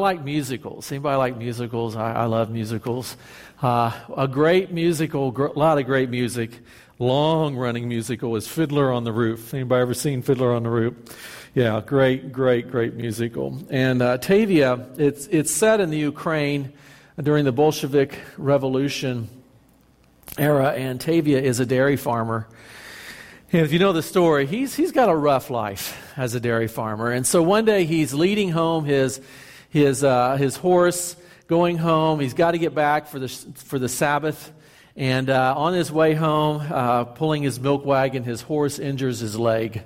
like musicals. Anybody like musicals? I, I love musicals. Uh, a great musical, a gr- lot of great music, long running musical is Fiddler on the Roof. Anybody ever seen Fiddler on the Roof? Yeah, great, great, great musical. And uh, Tevye, it's, it's set in the Ukraine during the Bolshevik Revolution era, and Tevye is a dairy farmer. And if you know the story, he's, he's got a rough life as a dairy farmer. And so one day he's leading home his his, uh, his horse going home. He's got to get back for the, for the Sabbath. And uh, on his way home, uh, pulling his milk wagon, his horse injures his leg.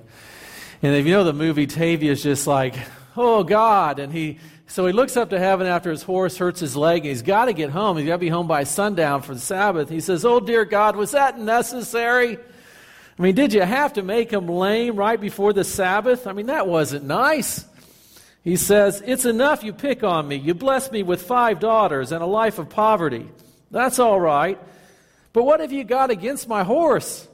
And if you know the movie, Tevye is just like, oh God. And he, so he looks up to heaven after his horse hurts his leg, and he's got to get home. He's got to be home by sundown for the Sabbath. He says, Oh, dear God, was that necessary? I mean, did you have to make him lame right before the Sabbath? I mean, that wasn't nice. He says, It's enough you pick on me. You bless me with five daughters and a life of poverty. That's all right. But what have you got against my horse?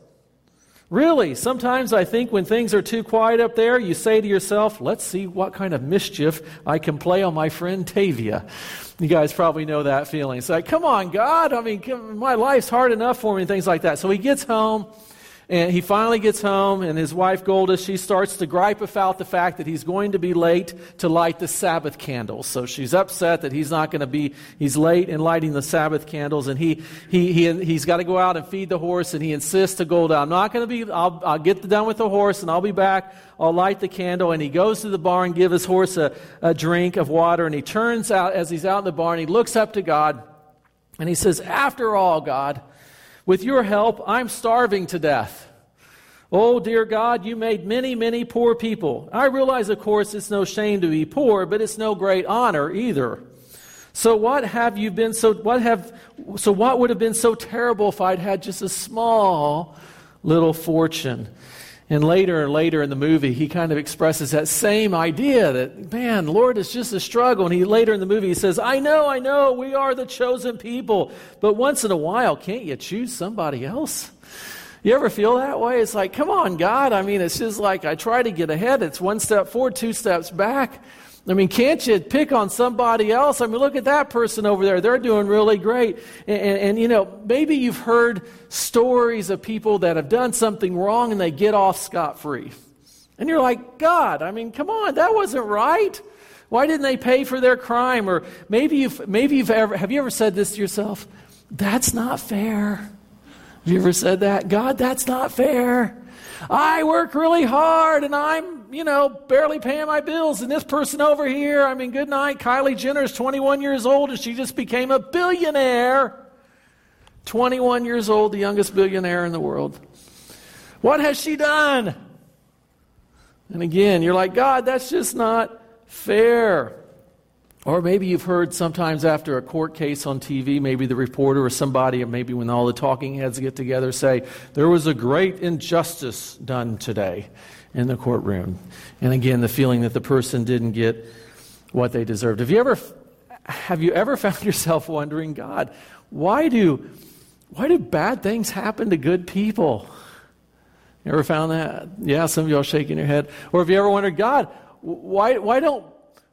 Really, sometimes I think when things are too quiet up there, you say to yourself, let's see what kind of mischief I can play on my friend Tevye. You guys probably know that feeling. It's like, come on, God. I mean, my life's hard enough for me and things like that. So he gets home. And he finally gets home, and his wife, Golda, she starts to gripe about the fact that he's going to be late to light the Sabbath candles. So she's upset that he's not going to be, he's late in lighting the Sabbath candles, and he, he, he, he's got to go out and feed the horse, and he insists to Golda, I'm not going to be, I'll, I'll get done with the horse, and I'll be back. I'll light the candle. And he goes to the barn, give his horse a, a drink of water, and he turns out, as he's out in the barn, he looks up to God, and he says, After all, God, with your help, I'm starving to death. Oh, dear God, you made many, many poor people. I realize, of course, it's no shame to be poor, but it's no great honor either. So what have you been so what have so what would have been so terrible if I'd had just a small little fortune? And later and later in the movie, he kind of expresses that same idea that, man, Lord, it's just a struggle. And he later in the movie, he says, I know, I know, we are the chosen people. But once in a while, can't you choose somebody else? You ever feel that way? It's like, come on, God. I mean, it's just like I try to get ahead. It's one step forward, two steps back. I mean, can't you pick on somebody else? I mean, look at that person over there. They're doing really great. And, and, and, you know, maybe you've heard stories of people that have done something wrong and they get off scot free. And you're like, God, I mean, come on, that wasn't right. Why didn't they pay for their crime? Or maybe you've, maybe you've ever, have you ever said this to yourself? That's not fair. Have you ever said that? God, that's not fair. I work really hard and I'm, you know, barely paying my bills. And this person over here, I mean, good night. Kylie Jenner is 21 years old and she just became a billionaire. 21 years old, the youngest billionaire in the world. What has she done? And again, you're like, God, that's just not fair. Or maybe you've heard sometimes after a court case on TV, maybe the reporter or somebody, or maybe when all the talking heads get together, say, There was a great injustice done today in the courtroom. And again, the feeling that the person didn't get what they deserved. Have you ever, have you ever found yourself wondering, God, why do, why do bad things happen to good people? You ever found that? Yeah, some of y'all shaking your head. Or have you ever wondered, God, why, why don't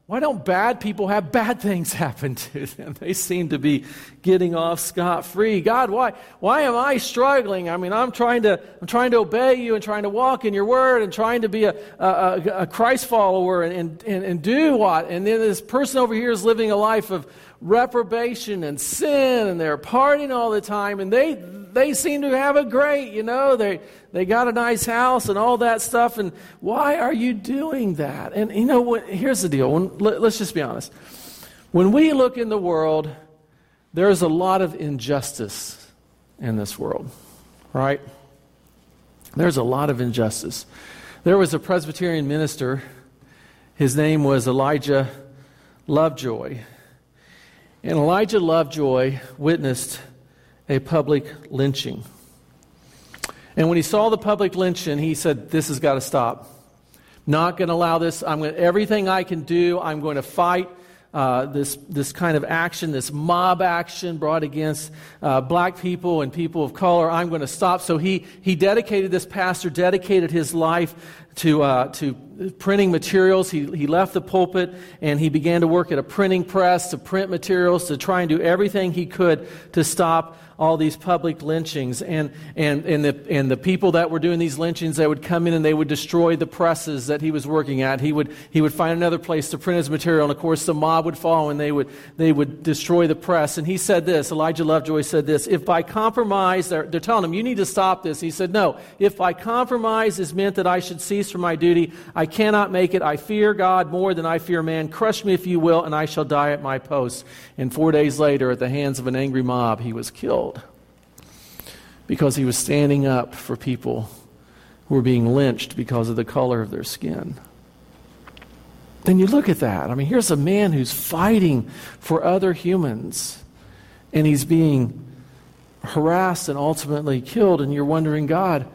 why don't bad people have bad things happen to them? They seem to be getting off scot free. God, why, why am I struggling? I mean, I'm trying, to, I'm trying to obey you and trying to walk in your word and trying to be a, a, a Christ follower and, and, and do what? And then this person over here is living a life of reprobation and sin and they're partying all the time and they they seem to have a great you know they they got a nice house and all that stuff and why are you doing that? And you know what here's the deal. When, let, let's just be honest. When we look in the world there's a lot of injustice in this world right? There's a lot of injustice. There was a presbyterian minister. His name was elijah lovejoy. And Elijah Lovejoy witnessed a public lynching. And when he saw the public lynching, he said, This has got to stop. Not going to allow this. I'm going everything I can do, I'm going to fight uh, this, this kind of action, this mob action brought against uh, black people and people of color. I'm going to stop. So he, he dedicated, this pastor dedicated his life to, uh, to printing materials. He, he left the pulpit and he began to work at a printing press to print materials to try and do everything he could to stop all these public lynchings. And, and, and, the, and the people that were doing these lynchings, they would come in and they would destroy the presses that he was working at. He would, he would find another place to print his material. And of course, the mob would follow and they would, they would destroy the press. And he said this Elijah Lovejoy said this If by compromise, they're, they're telling him, you need to stop this. He said, No. If by compromise is meant that I should cease from my duty, I cannot make it. I fear God more than I fear man. Crush me if you will, and I shall die at my post. And four days later, at the hands of an angry mob, he was killed because he was standing up for people who were being lynched because of the color of their skin. Then you look at that. I mean, here's a man who's fighting for other humans, and he's being harassed and ultimately killed, and you're wondering, God,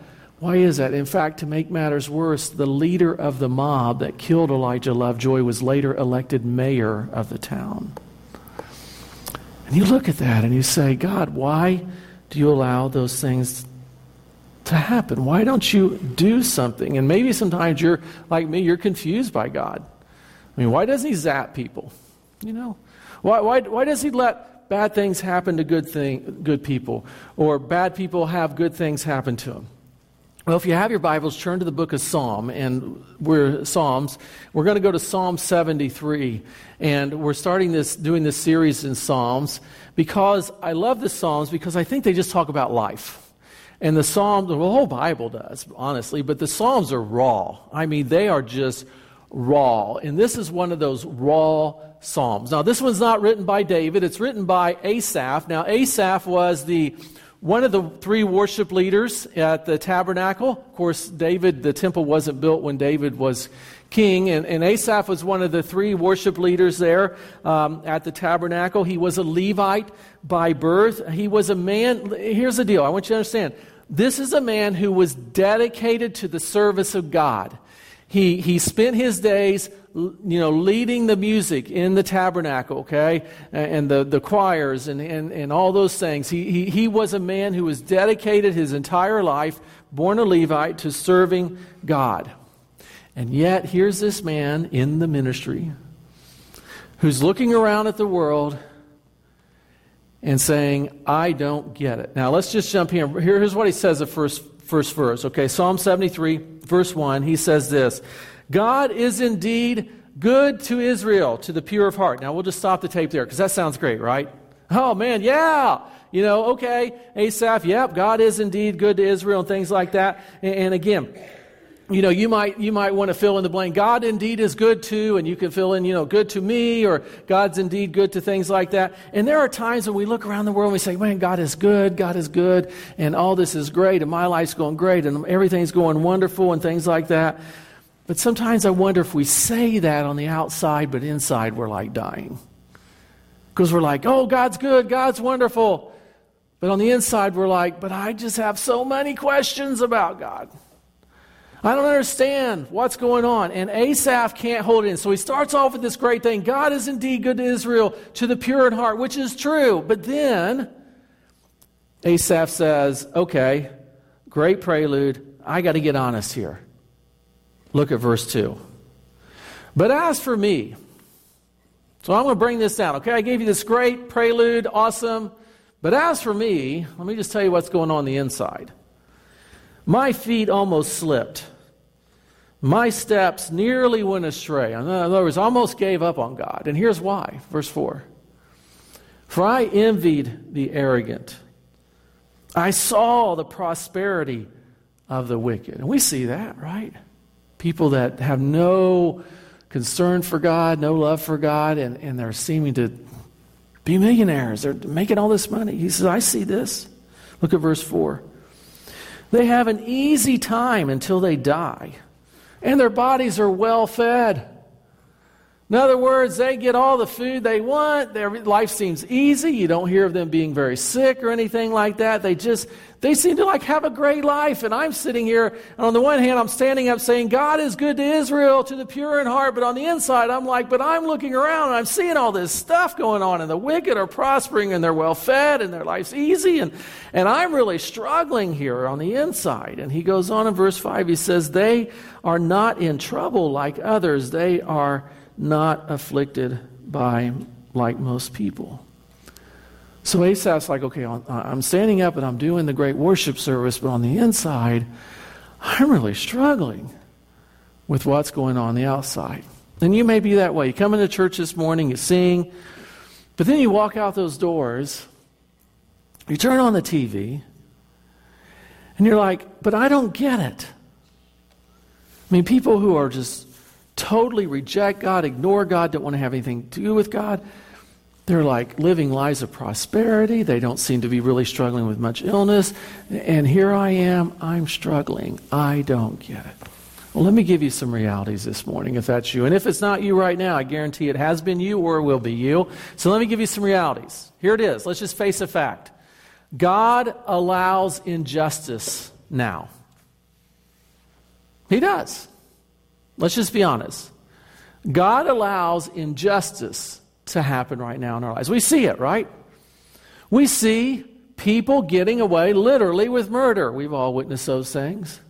why is that? In fact, to make matters worse, the leader of the mob that killed Elijah Lovejoy was later elected mayor of the town. And you look at that and you say, God, why do you allow those things to happen? Why don't you do something? And maybe sometimes you're like me, you're confused by God. I mean, why doesn't He zap people? You know, why, why, why does He let bad things happen to good, thing, good people, or bad people have good things happen to them? Well, if you have your Bibles, turn to the book of Psalm, and we're Psalms. We're going to go to Psalm 73, and we're starting this, doing this series in Psalms because I love the Psalms because I think they just talk about life. And the Psalms, the whole Bible does, honestly, but the Psalms are raw. I mean, they are just raw. And this is one of those raw Psalms. Now, this one's not written by David, it's written by Asaph. Now, Asaph was the one of the three worship leaders at the tabernacle. Of course, David, the temple wasn't built when David was king, and, and Asaph was one of the three worship leaders there um, at the tabernacle. He was a Levite by birth. He was a man. Here's the deal I want you to understand. This is a man who was dedicated to the service of God. He, he spent his days you know, leading the music in the tabernacle, okay, and the, the choirs and, and, and all those things. He, he, he was a man who was dedicated his entire life, born a Levite, to serving God. And yet, here's this man in the ministry who's looking around at the world and saying, I don't get it. Now, let's just jump here. Here's what he says the first, first verse. Okay, Psalm 73, verse 1. He says this God is indeed good to Israel, to the pure of heart. Now, we'll just stop the tape there because that sounds great, right? Oh, man, yeah. You know, okay, Asaph, yep, God is indeed good to Israel and things like that. And, and again, you know, you might, you might want to fill in the blank. God indeed is good to, and you can fill in, you know, good to me, or God's indeed good to things like that. And there are times when we look around the world and we say, man, God is good, God is good, and all this is great, and my life's going great, and everything's going wonderful, and things like that. But sometimes I wonder if we say that on the outside, but inside we're like dying. Because we're like, oh, God's good, God's wonderful. But on the inside, we're like, but I just have so many questions about God. I don't understand what's going on. And Asaph can't hold it in. So he starts off with this great thing God is indeed good to Israel, to the pure in heart, which is true. But then Asaph says, okay, great prelude. I got to get honest here. Look at verse 2. But as for me, so I'm going to bring this down, okay? I gave you this great prelude, awesome. But as for me, let me just tell you what's going on, on the inside. My feet almost slipped. My steps nearly went astray. In other words, almost gave up on God. And here's why. Verse 4 For I envied the arrogant, I saw the prosperity of the wicked. And we see that, right? people that have no concern for God, no love for God, and, and they're seeming to be millionaires. They're making all this money. He says, I see this. Look at verse 4. They have an easy time until they die, and their bodies are well fed. In other words, they get all the food they want. Their life seems easy. You don't hear of them being very sick or anything like that. They just, they seem to like have a great life. And I'm sitting here, and on the one hand, I'm standing up saying, God is good to Israel, to the pure in heart. But on the inside, I'm like, but I'm looking around and I'm seeing all this stuff going on, and the wicked are prospering and they're well fed and their life's easy. And, and I'm really struggling here on the inside. And he goes on in verse 5, he says, They are not in trouble like others. They are not afflicted by like most people. So Asaph's like, okay, uh, I'm standing up and I'm doing the great worship service, but on the inside, I'm really struggling with what's going on, on the outside. And you may be that way. You come into church this morning, you sing, but then you walk out those doors, you turn on the TV, and you're like, but I don't get it. I mean, people who are just totally reject God, ignore God, don't want to have anything to do with God. They're like living lives of prosperity. They don't seem to be really struggling with much illness. And here I am, I'm struggling. I don't get it. Well, let me give you some realities this morning if that's you. And if it's not you right now, I guarantee it has been you or will be you. So let me give you some realities. Here it is. Let's just face a fact God allows injustice now. He does. Let's just be honest. God allows injustice to happen right now in our lives. We see it, right? We see people getting away literally with murder. We've all witnessed those things.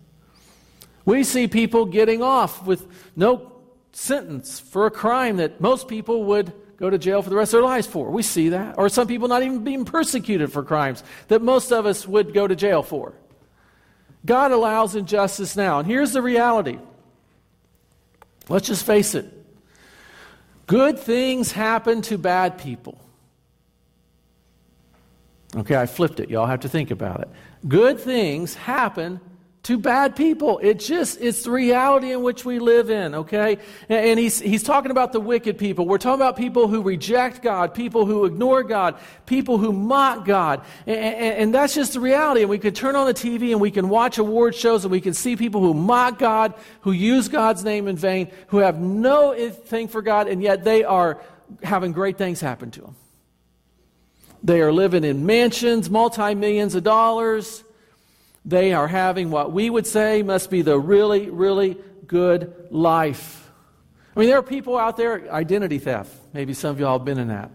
We see people getting off with no sentence for a crime that most people would go to jail for the rest of their lives for. We see that. Or some people not even being persecuted for crimes that most of us would go to jail for. God allows injustice now. And here's the reality Let's just face it. Good things happen to bad people. Okay, I flipped it. Y'all have to think about it. Good things happen to bad people. It just, it's the reality in which we live in, okay? And he's, he's talking about the wicked people. We're talking about people who reject God, people who ignore God, people who mock God. And, and, and that's just the reality. And we could turn on the TV and we can watch award shows and we can see people who mock God, who use God's name in vain, who have no thing for God, and yet they are having great things happen to them. They are living in mansions, multi millions of dollars. They are having what we would say must be the really, really good life. I mean, there are people out there, identity theft. Maybe some of y'all have been in that.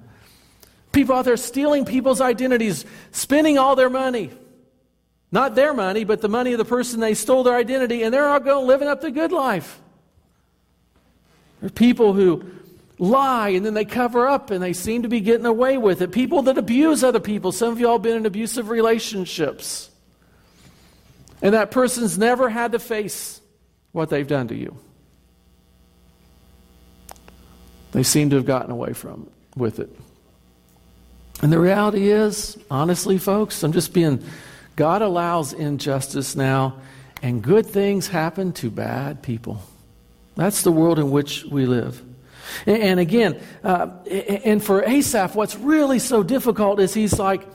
People out there stealing people's identities, spending all their money. Not their money, but the money of the person they stole their identity, and they're all going living up the good life. There are people who lie and then they cover up and they seem to be getting away with it. People that abuse other people. Some of y'all been in abusive relationships. And that person's never had to face what they've done to you. They seem to have gotten away from with it. And the reality is, honestly, folks, I'm just being, God allows injustice now, and good things happen to bad people. That's the world in which we live. And, and again, uh, and for Asaph, what's really so difficult is he's like,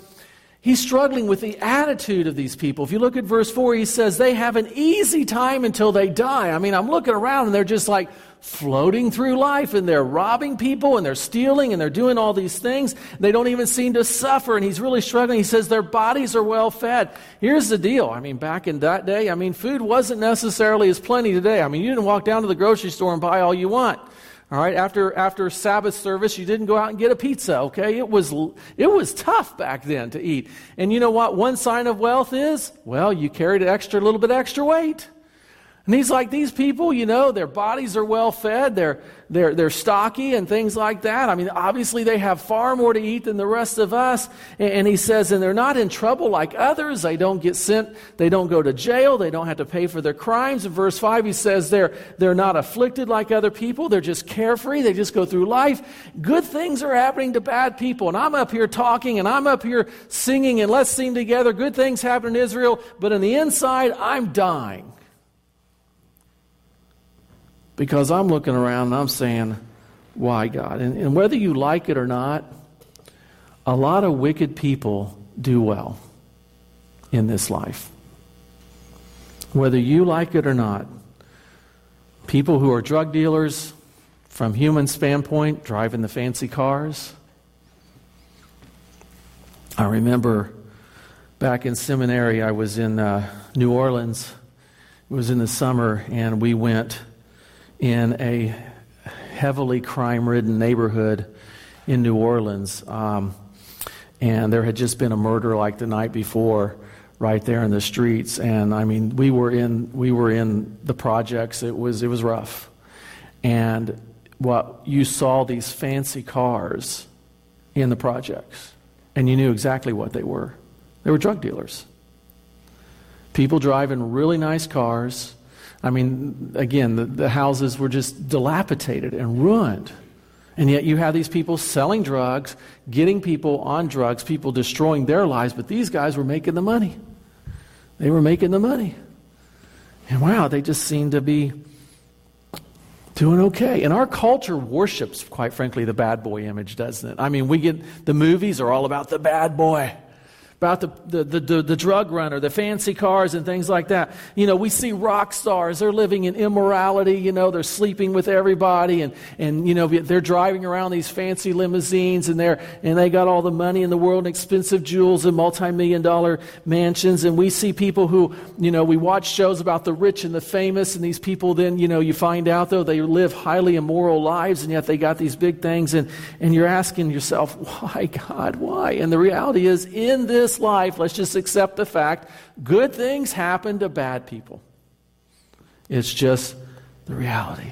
He's struggling with the attitude of these people. If you look at verse 4, he says they have an easy time until they die. I mean, I'm looking around and they're just like floating through life and they're robbing people and they're stealing and they're doing all these things. They don't even seem to suffer and he's really struggling. He says their bodies are well fed. Here's the deal. I mean, back in that day, I mean, food wasn't necessarily as plenty today. I mean, you didn't walk down to the grocery store and buy all you want. All right, after, after Sabbath service, you didn't go out and get a pizza, okay? It was, it was tough back then to eat. And you know what one sign of wealth is? Well, you carried an extra little bit extra weight. And he's like, these people, you know, their bodies are well fed, they're, they're, they're stocky and things like that. I mean, obviously they have far more to eat than the rest of us. And, and he says, and they're not in trouble like others. They don't get sent, they don't go to jail, they don't have to pay for their crimes. In verse 5, he says they're, they're not afflicted like other people, they're just carefree, they just go through life. Good things are happening to bad people. And I'm up here talking and I'm up here singing and let's sing together. Good things happen in Israel, but on the inside, I'm dying. Because I'm looking around and I'm saying, why, God? And, and whether you like it or not, a lot of wicked people do well in this life. Whether you like it or not, people who are drug dealers, from human standpoint, driving the fancy cars. I remember back in seminary, I was in uh, New Orleans. It was in the summer, and we went in a heavily crime ridden neighborhood in New Orleans. Um, and there had just been a murder like the night before right there in the streets. And i mean we were in we were in the projects. It was it was rough. And what you saw these fancy cars in the projects and you knew exactly what they were. They were drug dealers. People driving really nice cars i mean again the, the houses were just dilapidated and ruined and yet you have these people selling drugs, getting people on drugs, people destroying their lives, but these guys were making the money. They were making the money. And wow, they just seem to be doing okay. And our culture worships, quite frankly, the bad boy image, doesn't it? I mean, we get the movies are all about the bad boy about the, the, the, the, drug runner, the fancy cars, and things like that. You know, we see rock stars. They're living in immorality. You know, they're sleeping with everybody, and, and you know, they're driving around these fancy limousines, and, they're, and they got all the money in the world and expensive jewels and multi million dollar mansions. And we see people who, you know, we watch shows about the rich and the famous, and these people then, you know, you find out, though, they live highly immoral lives, and yet they got these big things. And, and you're asking yourself, why, God, why? And the reality is, in this this life, let's just accept the fact good things happen to bad people. It's just the reality.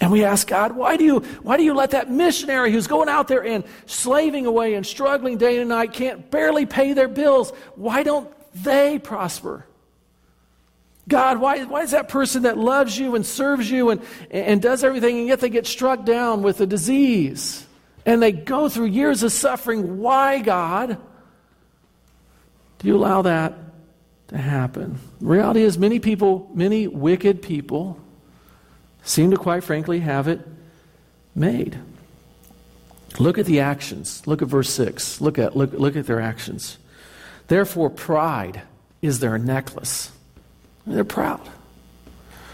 And we ask God, why do you, why do you let that missionary who's going out there and slaving away and struggling day and night, can't barely pay their bills, why don't they prosper? God, why, why is that person that loves you and serves you and, and does everything, and yet they get struck down with a disease? And they go through years of suffering. Why, God? Do you allow that to happen? The reality is, many people, many wicked people, seem to quite frankly have it made. Look at the actions. Look at verse 6. Look at, look, look at their actions. Therefore, pride is their necklace. They're proud.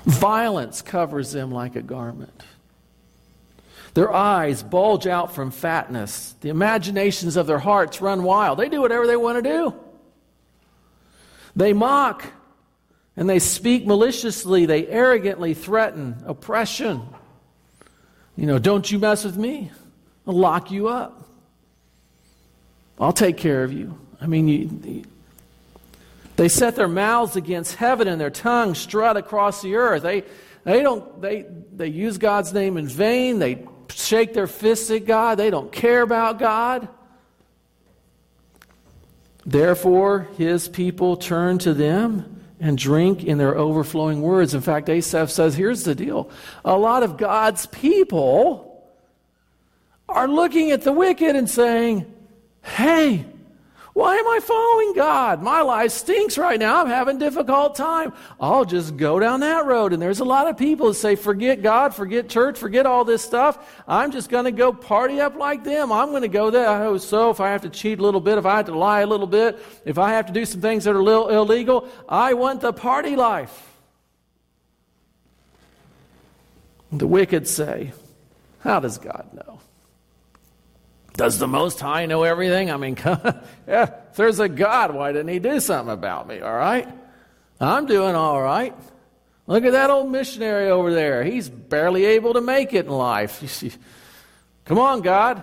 Violence covers them like a garment. Their eyes bulge out from fatness. The imaginations of their hearts run wild. They do whatever they want to do. They mock and they speak maliciously. They arrogantly threaten oppression. You know, don't you mess with me. I'll lock you up. I'll take care of you. I mean, you, they set their mouths against heaven and their tongues strut across the earth. They, they don't they, they use God's name in vain. They shake their fists at God. They don't care about God. Therefore, his people turn to them and drink in their overflowing words. In fact, Asaph says here's the deal a lot of God's people are looking at the wicked and saying, hey, why am I following God? My life stinks right now. I'm having a difficult time. I'll just go down that road. And there's a lot of people that say, forget God, forget church, forget all this stuff. I'm just going to go party up like them. I'm going to go there. Oh, so if I have to cheat a little bit, if I have to lie a little bit, if I have to do some things that are a little illegal, I want the party life. The wicked say, how does God know? Does the Most High know everything? I mean, yeah, if there's a God, why didn't He do something about me? All right? I'm doing all right. Look at that old missionary over there. He's barely able to make it in life. Come on, God.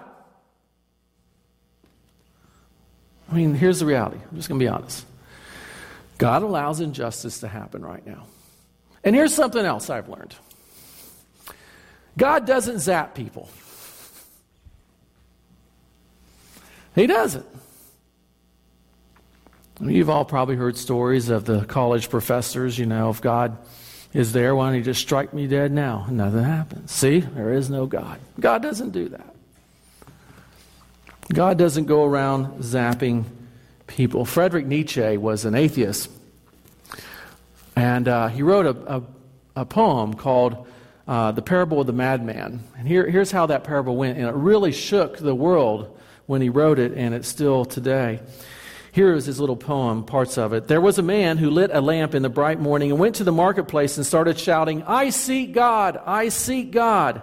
I mean, here's the reality. I'm just going to be honest. God allows injustice to happen right now. And here's something else I've learned God doesn't zap people. He doesn't. You've all probably heard stories of the college professors, you know, if God is there, why don't He just strike me dead now? Nothing happens. See, there is no God. God doesn't do that. God doesn't go around zapping people. Frederick Nietzsche was an atheist, and uh, he wrote a, a, a poem called uh, The Parable of the Madman. And here, here's how that parable went, and it really shook the world when he wrote it, and it's still today. Here is his little poem, parts of it. There was a man who lit a lamp in the bright morning and went to the marketplace and started shouting, I seek God, I seek God.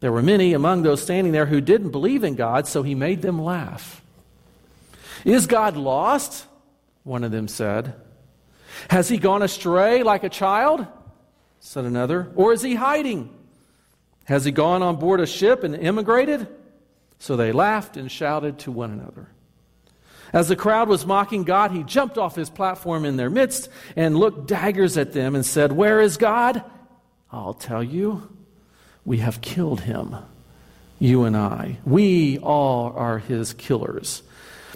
There were many among those standing there who didn't believe in God, so he made them laugh. Is God lost? One of them said. Has he gone astray like a child? said another. Or is he hiding? Has he gone on board a ship and emigrated? So they laughed and shouted to one another. As the crowd was mocking God, he jumped off his platform in their midst and looked daggers at them and said, Where is God? I'll tell you. We have killed him, you and I. We all are his killers.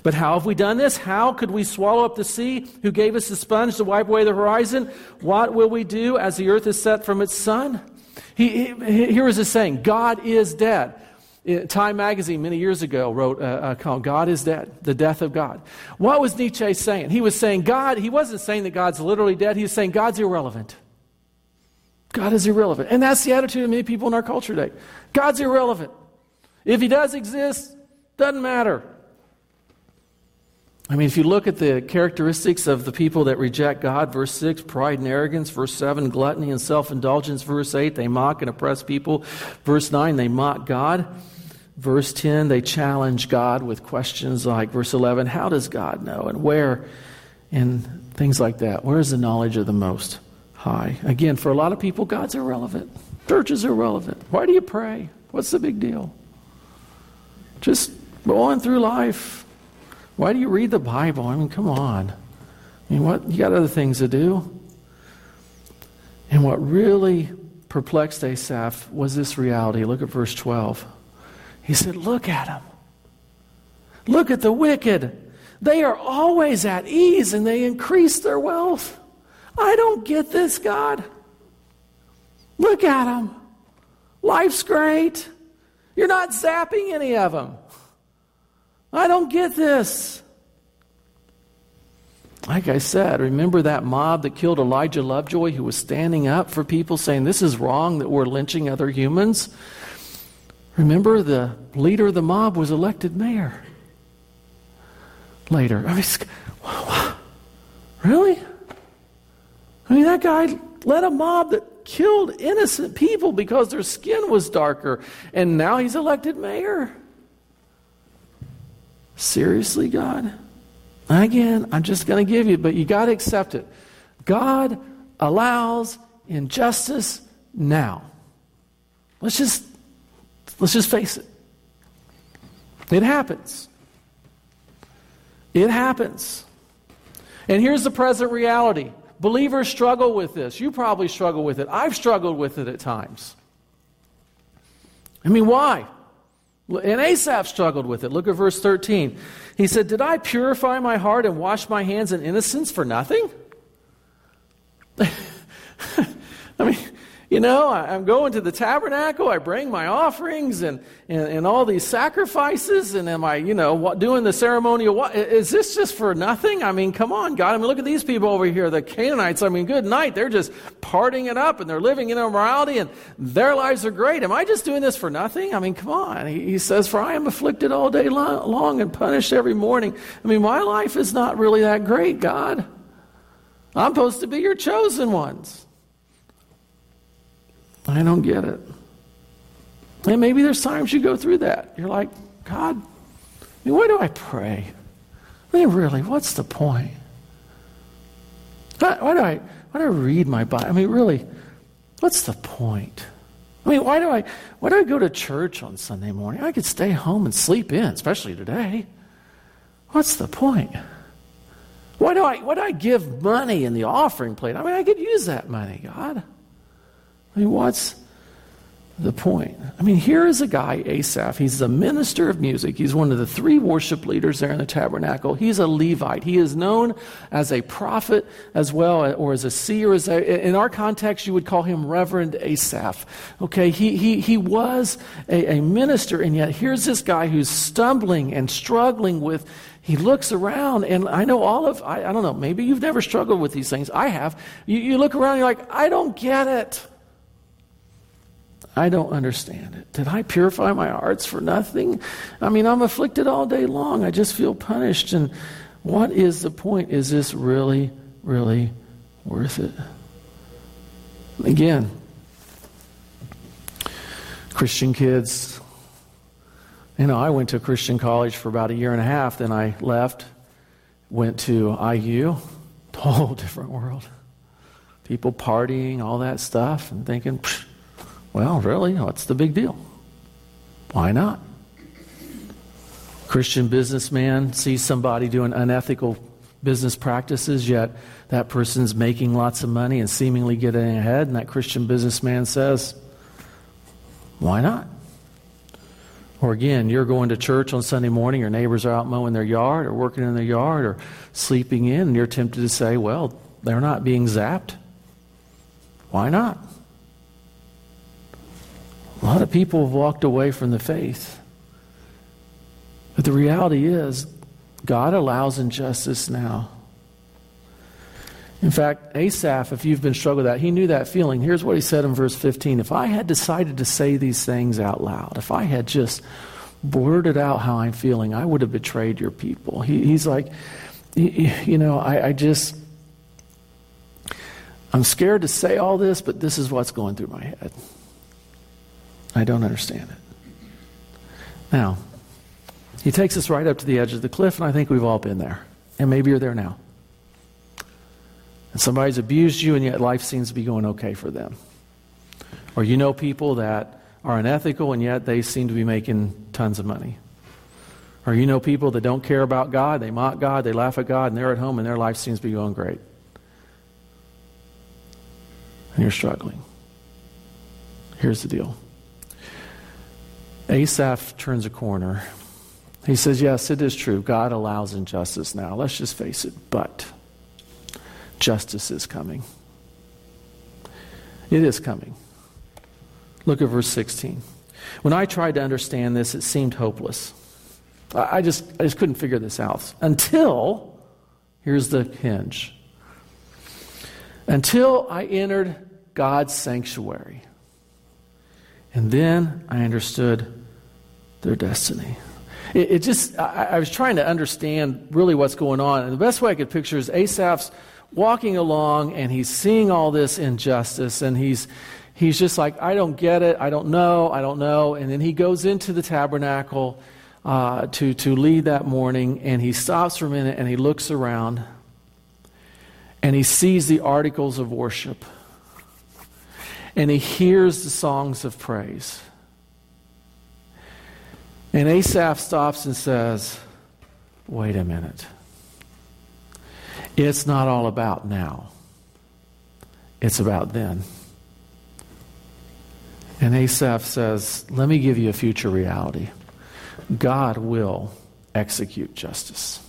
But how have we done this? How could we swallow up the sea who gave us the sponge to wipe away the horizon? What will we do as the earth is set from its sun? He, he, here is his saying God is dead. Uh, Time magazine many years ago wrote a, a column, God is dead, the death of God. What was Nietzsche saying? He was saying God, he wasn't saying that God's literally dead, he was saying God's irrelevant. God is irrelevant. And that's the attitude of many people in our culture today. God's irrelevant. If he does exist, doesn't matter. I mean, if you look at the characteristics of the people that reject God, verse 6, pride and arrogance, verse 7, gluttony and self indulgence, verse 8, they mock and oppress people, verse 9, they mock God, verse 10, they challenge God with questions like, verse 11, how does God know and where, and things like that. Where is the knowledge of the Most High? Again, for a lot of people, God's irrelevant. Church is irrelevant. Why do you pray? What's the big deal? Just going through life why do you read the Bible? I mean, come on. I mean, what you got other things to do? And what really perplexed Asaph was this reality. Look at verse 12. He said, Look at them. Look at the wicked. They are always at ease and they increase their wealth. I don't get this, God. Look at them. Life's great. You're not zapping any of them. I don't get this. Like I said, remember that mob that killed Elijah Lovejoy who was standing up for people saying this is wrong that we're lynching other humans? Remember the leader of the mob was elected mayor later. I mean, really? I mean, that guy led a mob that killed innocent people because their skin was darker, and now he's elected mayor. Seriously, God? Again, I'm just going to give you, but you got to accept it. God allows injustice now. Let's just let's just face it. It happens. It happens. And here's the present reality. Believers struggle with this. You probably struggle with it. I've struggled with it at times. I mean, why? And Asaph struggled with it. Look at verse 13. He said, Did I purify my heart and wash my hands in innocence for nothing? I mean, you know, I, am going to the tabernacle, I bring my offerings and, and, and, all these sacrifices, and am I, you know, doing the ceremonial? What, is this just for nothing? I mean, come on, God. I mean, look at these people over here, the Canaanites. I mean, good night. They're just partying it up and they're living in immorality and their lives are great. Am I just doing this for nothing? I mean, come on. He, he says, For I am afflicted all day long and punished every morning. I mean, my life is not really that great, God. I'm supposed to be your chosen ones. I don't get it. And maybe there's times you go through that. You're like, God, I mean, why do I pray? I mean, really, what's the point? Why, why do I why do I read my Bible? I mean, really, what's the point? I mean, why do I why do I go to church on Sunday morning? I could stay home and sleep in, especially today. What's the point? Why do I why do I give money in the offering plate? I mean, I could use that money, God. I mean, what's the point? I mean, here is a guy, Asaph. He's the minister of music. He's one of the three worship leaders there in the tabernacle. He's a Levite. He is known as a prophet as well, or as a seer. As a, in our context, you would call him Reverend Asaph. Okay, he, he, he was a, a minister, and yet here's this guy who's stumbling and struggling with he looks around, and I know all of, I, I, don't know, maybe you've never struggled with these things. I have. You, you look around, you're like, I don't get it. I don't understand it. Did I purify my hearts for nothing? I mean, I'm afflicted all day long. I just feel punished. And what is the point? Is this really, really worth it? Again, Christian kids. You know, I went to Christian college for about a year and a half, then I left, went to IU, whole different world. People partying, all that stuff, and thinking, well, really, what's the big deal? Why not? Christian businessman sees somebody doing unethical business practices, yet that person's making lots of money and seemingly getting ahead, and that Christian businessman says, Why not? Or again, you're going to church on Sunday morning, your neighbors are out mowing their yard or working in their yard or sleeping in, and you're tempted to say, Well, they're not being zapped. Why not? A lot of people have walked away from the faith. But the reality is, God allows injustice now. In fact, Asaph, if you've been struggling with that, he knew that feeling. Here's what he said in verse 15 If I had decided to say these things out loud, if I had just blurted out how I'm feeling, I would have betrayed your people. He, he's like, you know, I, I just, I'm scared to say all this, but this is what's going through my head. I don't understand it. Now, he takes us right up to the edge of the cliff, and I think we've all been there. And maybe you're there now. And somebody's abused you, and yet life seems to be going okay for them. Or you know people that are unethical, and yet they seem to be making tons of money. Or you know people that don't care about God, they mock God, they laugh at God, and they're at home, and their life seems to be going great. And you're struggling. Here's the deal Asaph turns a corner he says, Yes, it is true. God allows injustice now. Let's just face it. But justice is coming. It is coming. Look at verse 16. When I tried to understand this, it seemed hopeless. I just, I just couldn't figure this out. Until, here's the hinge. Until I entered God's sanctuary. And then I understood their destiny. It, it just, I, I, was trying to understand really what's going on. And the best way I could picture is Asaph's walking along and he's seeing all this injustice and he's, he's just like, I don't get it. I don't know. I don't know. And then he goes into the tabernacle uh, to, to lead that morning and he stops for a minute and he looks around and he sees the articles of worship and he hears the songs of praise. And Asaph stops and says, Wait a minute. It's not all about now, it's about then. And Asaph says, Let me give you a future reality. God will execute justice.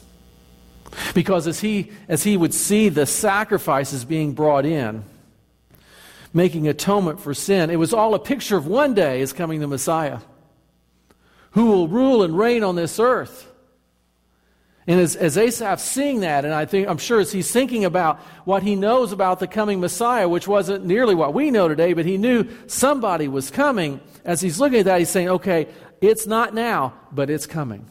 Because as he, as he would see the sacrifices being brought in, making atonement for sin, it was all a picture of one day is coming the Messiah who will rule and reign on this earth. And as, as Asaph's seeing that, and I think I'm sure as he's thinking about what he knows about the coming Messiah, which wasn't nearly what we know today, but he knew somebody was coming. As he's looking at that, he's saying, okay, it's not now, but it's coming.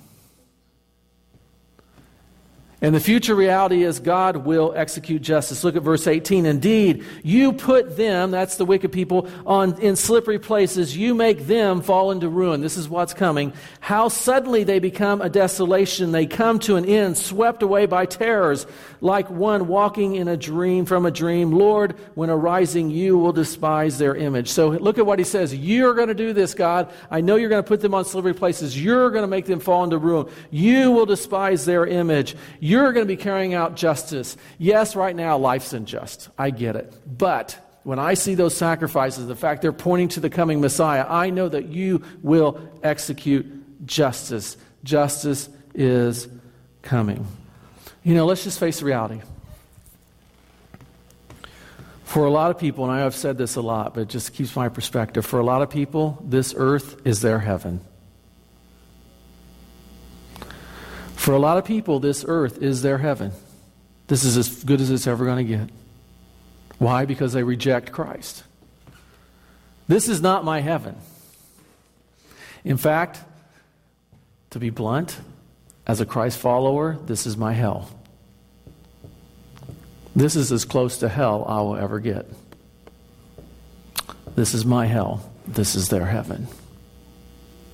And the future reality is God will execute justice. Look at verse 18. Indeed, you put them, that's the wicked people, on in slippery places. You make them fall into ruin. This is what's coming. How suddenly they become a desolation. They come to an end, swept away by terrors, like one walking in a dream from a dream. Lord, when arising, you will despise their image. So look at what he says. You're going to do this, God. I know you're going to put them on slippery places. You're going to make them fall into ruin. You will despise their image. You're going to be carrying out justice. Yes, right now life's unjust. I get it. But when I see those sacrifices, the fact they're pointing to the coming Messiah, I know that you will execute justice. Justice is coming. You know, let's just face the reality. For a lot of people, and I have said this a lot, but it just keeps my perspective. For a lot of people, this earth is their heaven. For a lot of people, this earth is their heaven. This is as good as it's ever going to get. Why? Because they reject Christ. This is not my heaven. In fact, to be blunt, as a Christ follower, this is my hell. This is as close to hell I will ever get. This is my hell. This is their heaven.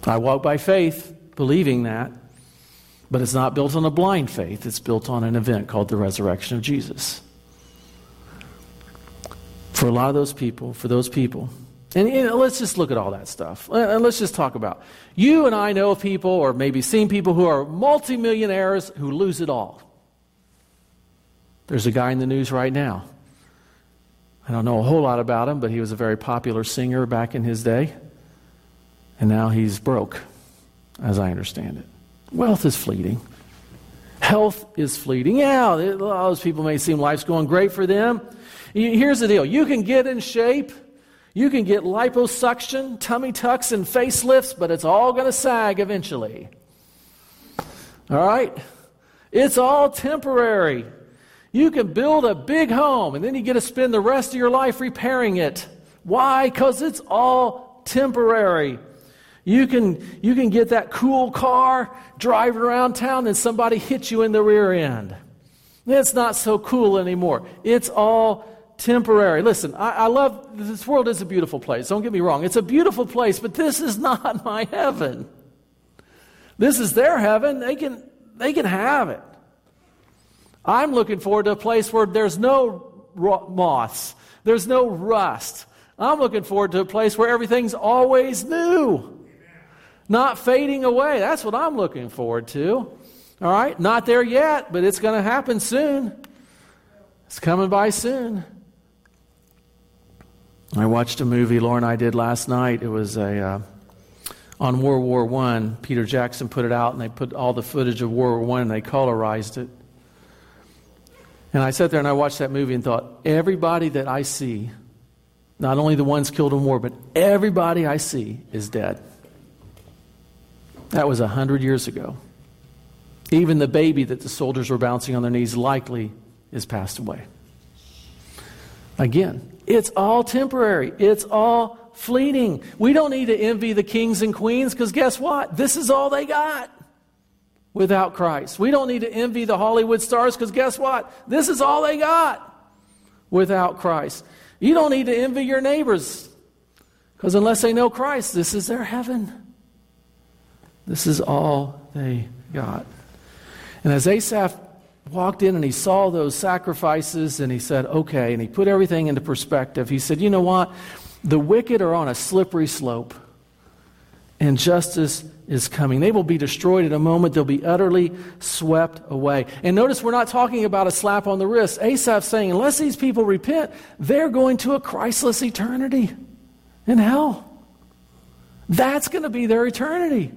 I walk by faith, believing that, but it's not built on a blind faith. It's built on an event called the resurrection of Jesus. For a lot of those people, for those people, and let's just look at all that stuff. Uh, and let's just talk about. You and I know people, or maybe seen people who are multimillionaires who lose it all. There's a guy in the news right now. I don't know a whole lot about him, but he was a very popular singer back in his day. And now he's broke, as I understand it. Wealth is fleeting. Health is fleeting. Yeah, those people may seem life's going great for them. Here's the deal you can get in shape you can get liposuction, tummy tucks, and facelifts, but it's all going to sag eventually. All right? It's all temporary. You can build a big home, and then you get to spend the rest of your life repairing it. Why? Because it's all temporary. You can, you can get that cool car, driving around town, and somebody hits you in the rear end. It's not so cool anymore. It's all temporary. Listen, I, I, love this world is a beautiful place. Don't get me wrong. It's a beautiful place, but this is not my heaven. This is their heaven. They can they can have it. I'm looking forward to a place where there's no moths, there's no rust. I'm looking forward to a place where everything's always new, not fading away. That's what I'm looking forward to. All right, not there yet, but it's going to happen soon. It's coming by soon. I watched a movie Laura and I did last night. It was a uh, on World War One. Peter Jackson put it out, and they put all the footage of World War One, and they colorized it. And I sat there and I watched that movie and thought, everybody that I see, not only the ones killed in war, but everybody I see is dead. That was a hundred years ago. Even the baby that the soldiers were bouncing on their knees likely is passed away. Again, it's all temporary. It's all fleeting. We don't need to envy the kings and queens because guess what? This is all they got without Christ. We don't need to envy the Hollywood stars because guess what? This is all they got without Christ. You don't need to envy your neighbors because unless they know Christ, this is their heaven. This is all they got. And as Asaph walked in and he saw those sacrifices and he said, okay, and he put everything into perspective. He said, you know what? The wicked are on a slippery slope and justice is coming. They will be destroyed in a moment. They'll be utterly swept away. And notice we're not talking about a slap on the wrist. Asaph's saying, unless these people repent, they're going to a Christless eternity in hell. That's going to be their eternity.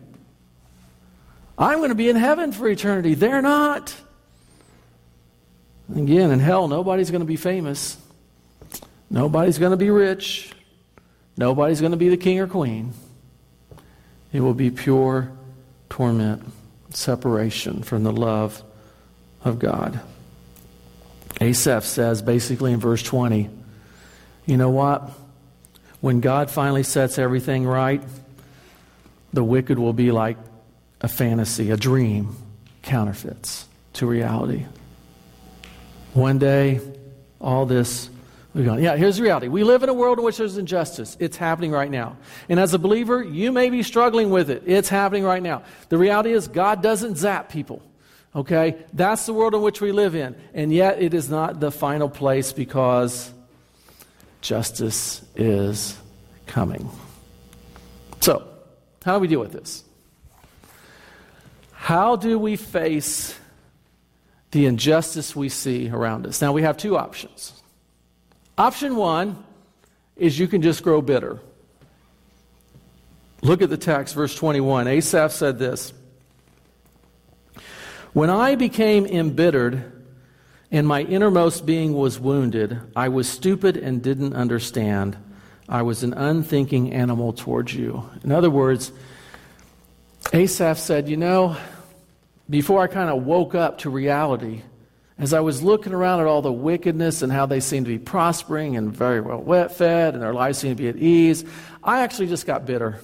I'm going to be in heaven for eternity. They're not. Again, in hell, nobody's going to be famous. Nobody's going to be rich. Nobody's going to be the king or queen. It will be pure torment, separation from the love of God. Asaph says basically in verse 20, you know what? When God finally sets everything right, the wicked will be like a fantasy, a dream, counterfeits to reality. One day, all this we're going, yeah, here's the reality. We live in a world in which there's injustice. It's happening right now. And as a believer, you may be struggling with it. It's happening right now. The reality is, God doesn't zap people. Okay? That's the world in which we live in. And yet, it is not the final place because justice is coming. So, how do we deal with this? How do we face the injustice we see around us. Now, we have two options. Option one is you can just grow bitter. Look at the text, verse 21. Asaph said this When I became embittered and my innermost being was wounded, I was stupid and didn't understand. I was an unthinking animal towards you. In other words, Asaph said, You know, before I kind of woke up to reality, as I was looking around at all the wickedness and how they seem to be prospering and very well wet fed and their lives seem to be at ease, I actually just got bitter.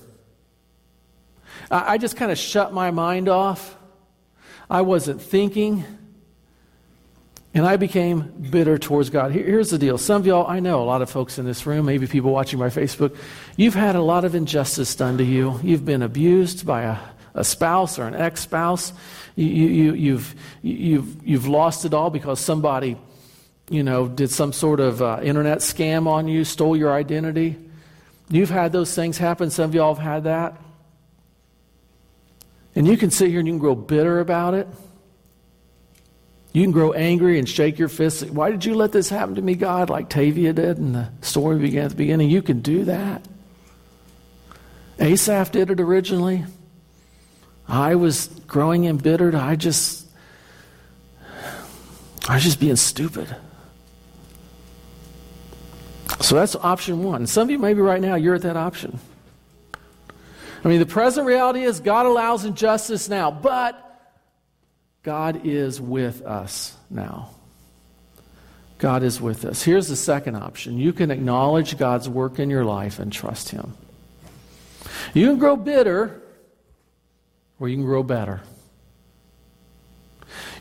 I, I just kind of shut my mind off. I wasn't thinking. And I became bitter towards God. here's the deal. Some of y'all, I know a lot of folks in this room, maybe people watching my Facebook, you've had a lot of injustice done to you. You've been abused by a, a spouse or an ex spouse. You, you, you've, you've, you've lost it all because somebody, you know, did some sort of uh, internet scam on you, stole your identity. You've had those things happen. Some of y'all have had that. And you can sit here and you can grow bitter about it. You can grow angry and shake your fist. Why did you let this happen to me, God, like Tevye did in the story began at the beginning? You can do that. Asaph did it originally. I was growing embittered. I just, I was just being stupid. So that's option one. Some of you, maybe right now, you're at that option. I mean, the present reality is God allows injustice now, but God is with us now. God is with us. Here's the second option you can acknowledge God's work in your life and trust Him. You can grow bitter, you can grow better.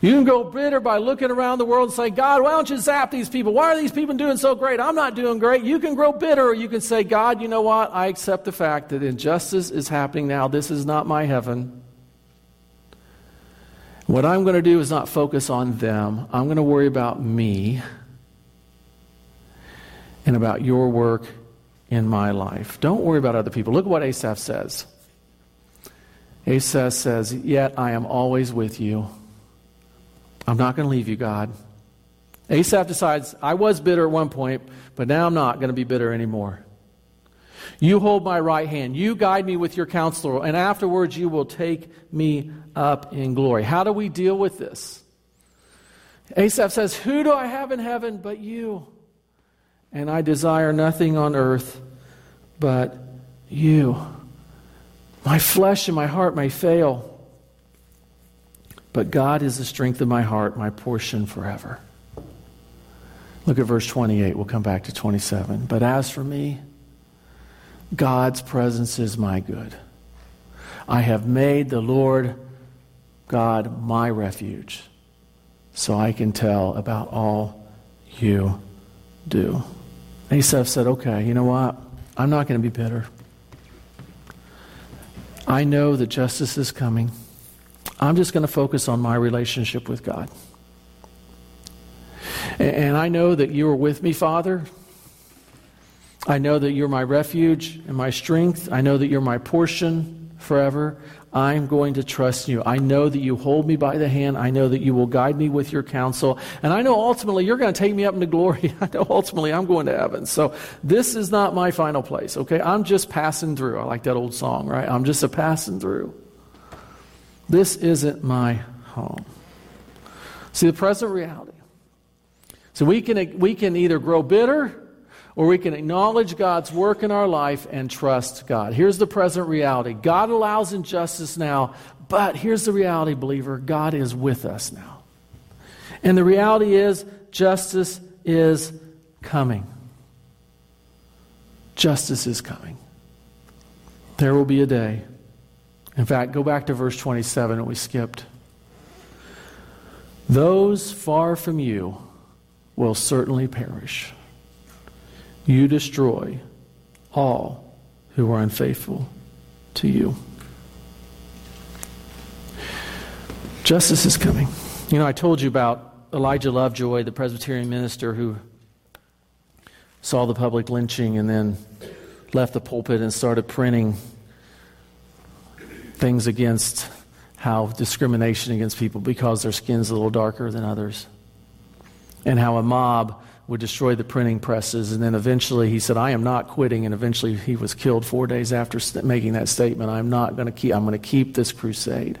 You can grow bitter by looking around the world and say, God, why don't you zap these people? Why are these people doing so great? I'm not doing great. You can grow bitter, or you can say, God, you know what? I accept the fact that injustice is happening now. This is not my heaven. What I'm going to do is not focus on them. I'm going to worry about me and about your work in my life. Don't worry about other people. Look at what Asaph says. Asaph says, Yet I am always with you. I'm not going to leave you, God. Asaph decides, I was bitter at one point, but now I'm not going to be bitter anymore. You hold my right hand. You guide me with your counselor, and afterwards you will take me up in glory. How do we deal with this? Asaph says, Who do I have in heaven but you? And I desire nothing on earth but you. My flesh and my heart may fail, but God is the strength of my heart, my portion forever. Look at verse 28. We'll come back to 27. But as for me, God's presence is my good. I have made the Lord God my refuge, so I can tell about all you do. Asaph said, Okay, you know what? I'm not going to be bitter. I know that justice is coming. I'm just going to focus on my relationship with God. And I know that you are with me, Father. I know that you're my refuge and my strength. I know that you're my portion forever. I'm going to trust you. I know that you hold me by the hand. I know that you will guide me with your counsel. And I know ultimately you're going to take me up into glory. I know ultimately I'm going to heaven. So this is not my final place, okay? I'm just passing through. I like that old song, right? I'm just a passing through. This isn't my home. See the present reality. So we can, we can either grow bitter or we can acknowledge God's work in our life and trust God. Here's the present reality God allows injustice now, but here's the reality, believer God is with us now. And the reality is, justice is coming. Justice is coming. There will be a day in fact, go back to verse 27 that we skipped. Those far from you will certainly perish. You destroy all who are unfaithful to you. Justice is coming. You know, I told you about Elijah Lovejoy, the Presbyterian minister who saw the public lynching and then left the pulpit and started printing things against how discrimination against people because their skin's a little darker than others. And how a mob would destroy the printing presses. And then eventually he said, I am not quitting. And eventually he was killed four days after making that statement. I'm not going to keep, I'm going to keep this crusade.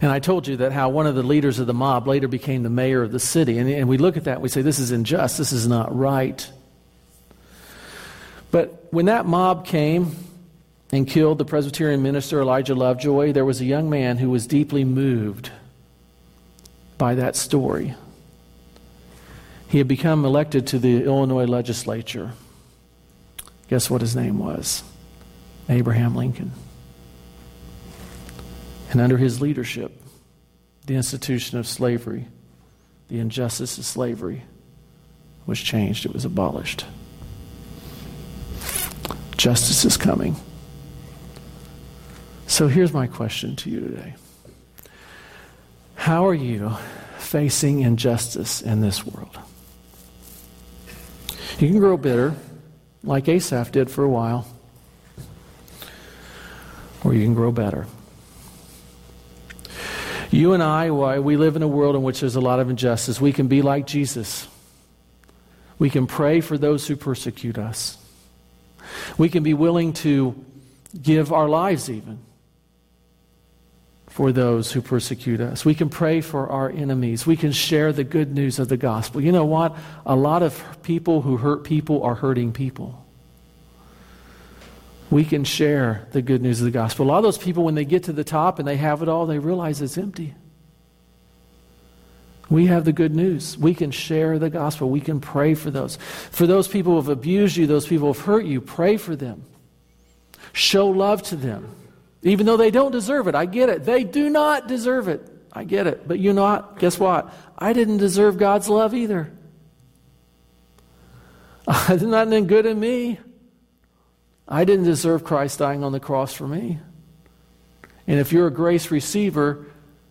And I told you that how one of the leaders of the mob later became the mayor of the city. And, and we look at that and we say, this is unjust. This is not right. But when that mob came, and killed the Presbyterian minister Elijah Lovejoy, there was a young man who was deeply moved by that story. He had become elected to the Illinois legislature. Guess what his name was? Abraham Lincoln. And under his leadership, the institution of slavery the injustice of slavery was changed, it was abolished. Justice is coming. So here's my question to you today How are you facing injustice in this world? You can grow bitter, like Asaph did for a while, or you can grow better. You and I, why we live in a world in which there's a lot of injustice. We can be like Jesus. We can pray for those who persecute us. We can be willing to give our lives even for those who persecute us. We can pray for our enemies. We can share the good news of the gospel. You know what? A lot of people who hurt people are hurting people. We can share the good news of the gospel. A lot of those people, when they get to the top and they have it all, they realize it's empty. We have the good news. We can share the gospel. We can pray for those. For those people who have abused you, those people who have hurt you, pray for them. Show love to them. Even though they don't deserve it. I get it. They do not deserve it. I get it. But you know what? Guess what? I didn't deserve God's love either. There's nothing good in me. I didn't deserve Christ dying on the cross for me. And if you're a grace receiver,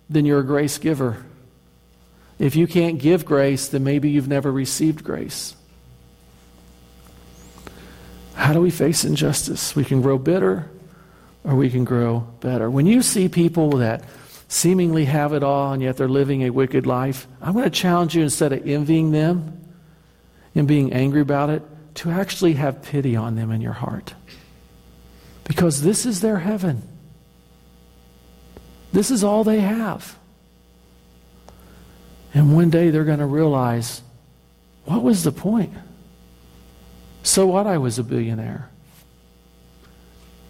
then you're a grace giver. If you can't give grace, then maybe you've never received grace. How do we face injustice? We can grow bitter or we can grow better. When you see people that seemingly have it all and yet they're living a wicked life, I'm going to challenge you instead of envying them and being angry about it, to actually have pity on them in your heart. Because this is their heaven. This is all they have. And one day they're going to realize what was the point? So what? I was a billionaire.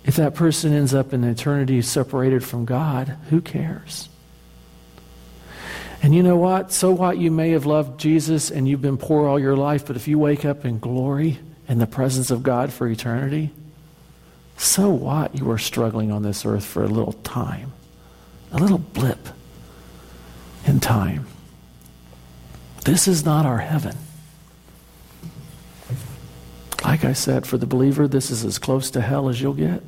If that person ends up in eternity separated from God, who cares? And you know what? So what? You may have loved Jesus and you've been poor all your life, but if you wake up in glory in the presence of God for eternity, so what? You were struggling on this earth for a little time, a little blip in time. This is not our heaven. Like I said, for the believer, this is as close to hell as you'll get.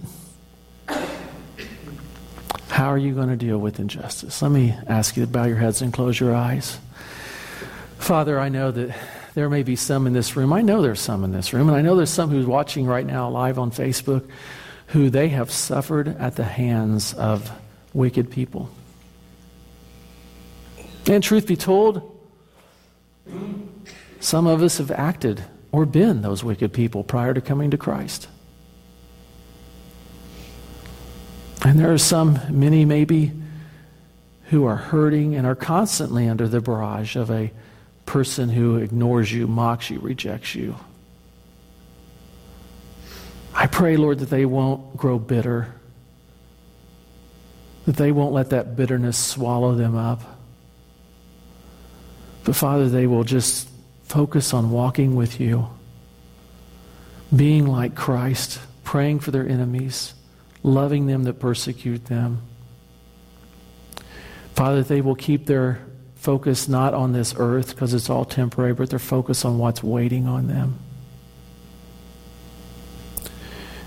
How are you going to deal with injustice? Let me ask you to bow your heads and close your eyes. Father, I know that there may be some in this room. I know there's some in this room, and I know there's some who's watching right now live on Facebook who they have suffered at the hands of wicked people. And truth be told, some of us have acted or been those wicked people prior to coming to Christ. And there are some, many maybe, who are hurting and are constantly under the barrage of a person who ignores you, mocks you, rejects you. I pray, Lord, that they won't grow bitter, that they won't let that bitterness swallow them up. But Father, they will just focus on walking with you, being like Christ, praying for their enemies, loving them that persecute them. Father, they will keep their focus not on this earth because it's all temporary, but their focus on what's waiting on them.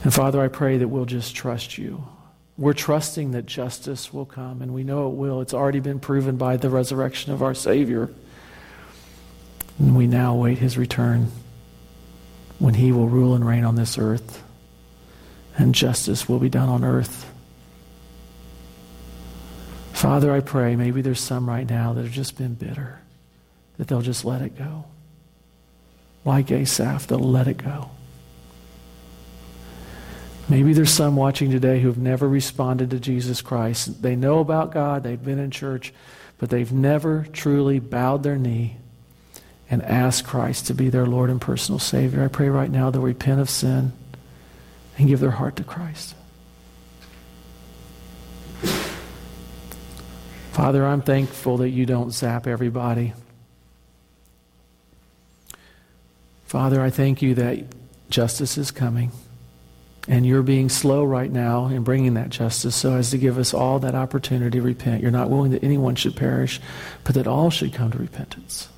And Father, I pray that we'll just trust you. We're trusting that justice will come, and we know it will. It's already been proven by the resurrection of our Savior. And we now await his return when he will rule and reign on this earth and justice will be done on earth. Father, I pray maybe there's some right now that have just been bitter, that they'll just let it go. Like Asaph, they'll let it go. Maybe there's some watching today who have never responded to Jesus Christ. They know about God, they've been in church, but they've never truly bowed their knee and ask Christ to be their Lord and personal Savior. I pray right now they'll repent of sin and give their heart to Christ. Father, I'm thankful that you don't zap everybody. Father, I thank you that justice is coming. And you're being slow right now in bringing that justice so as to give us all that opportunity to repent. You're not willing that anyone should perish, but that all should come to repentance.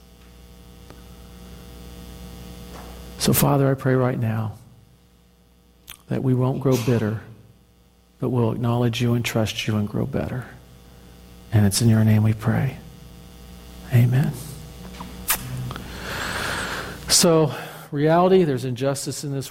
So, Father, I pray right now that we won't grow bitter, but we'll acknowledge you and trust you and grow better. And it's in your name we pray. Amen. So, reality, there's injustice in this world.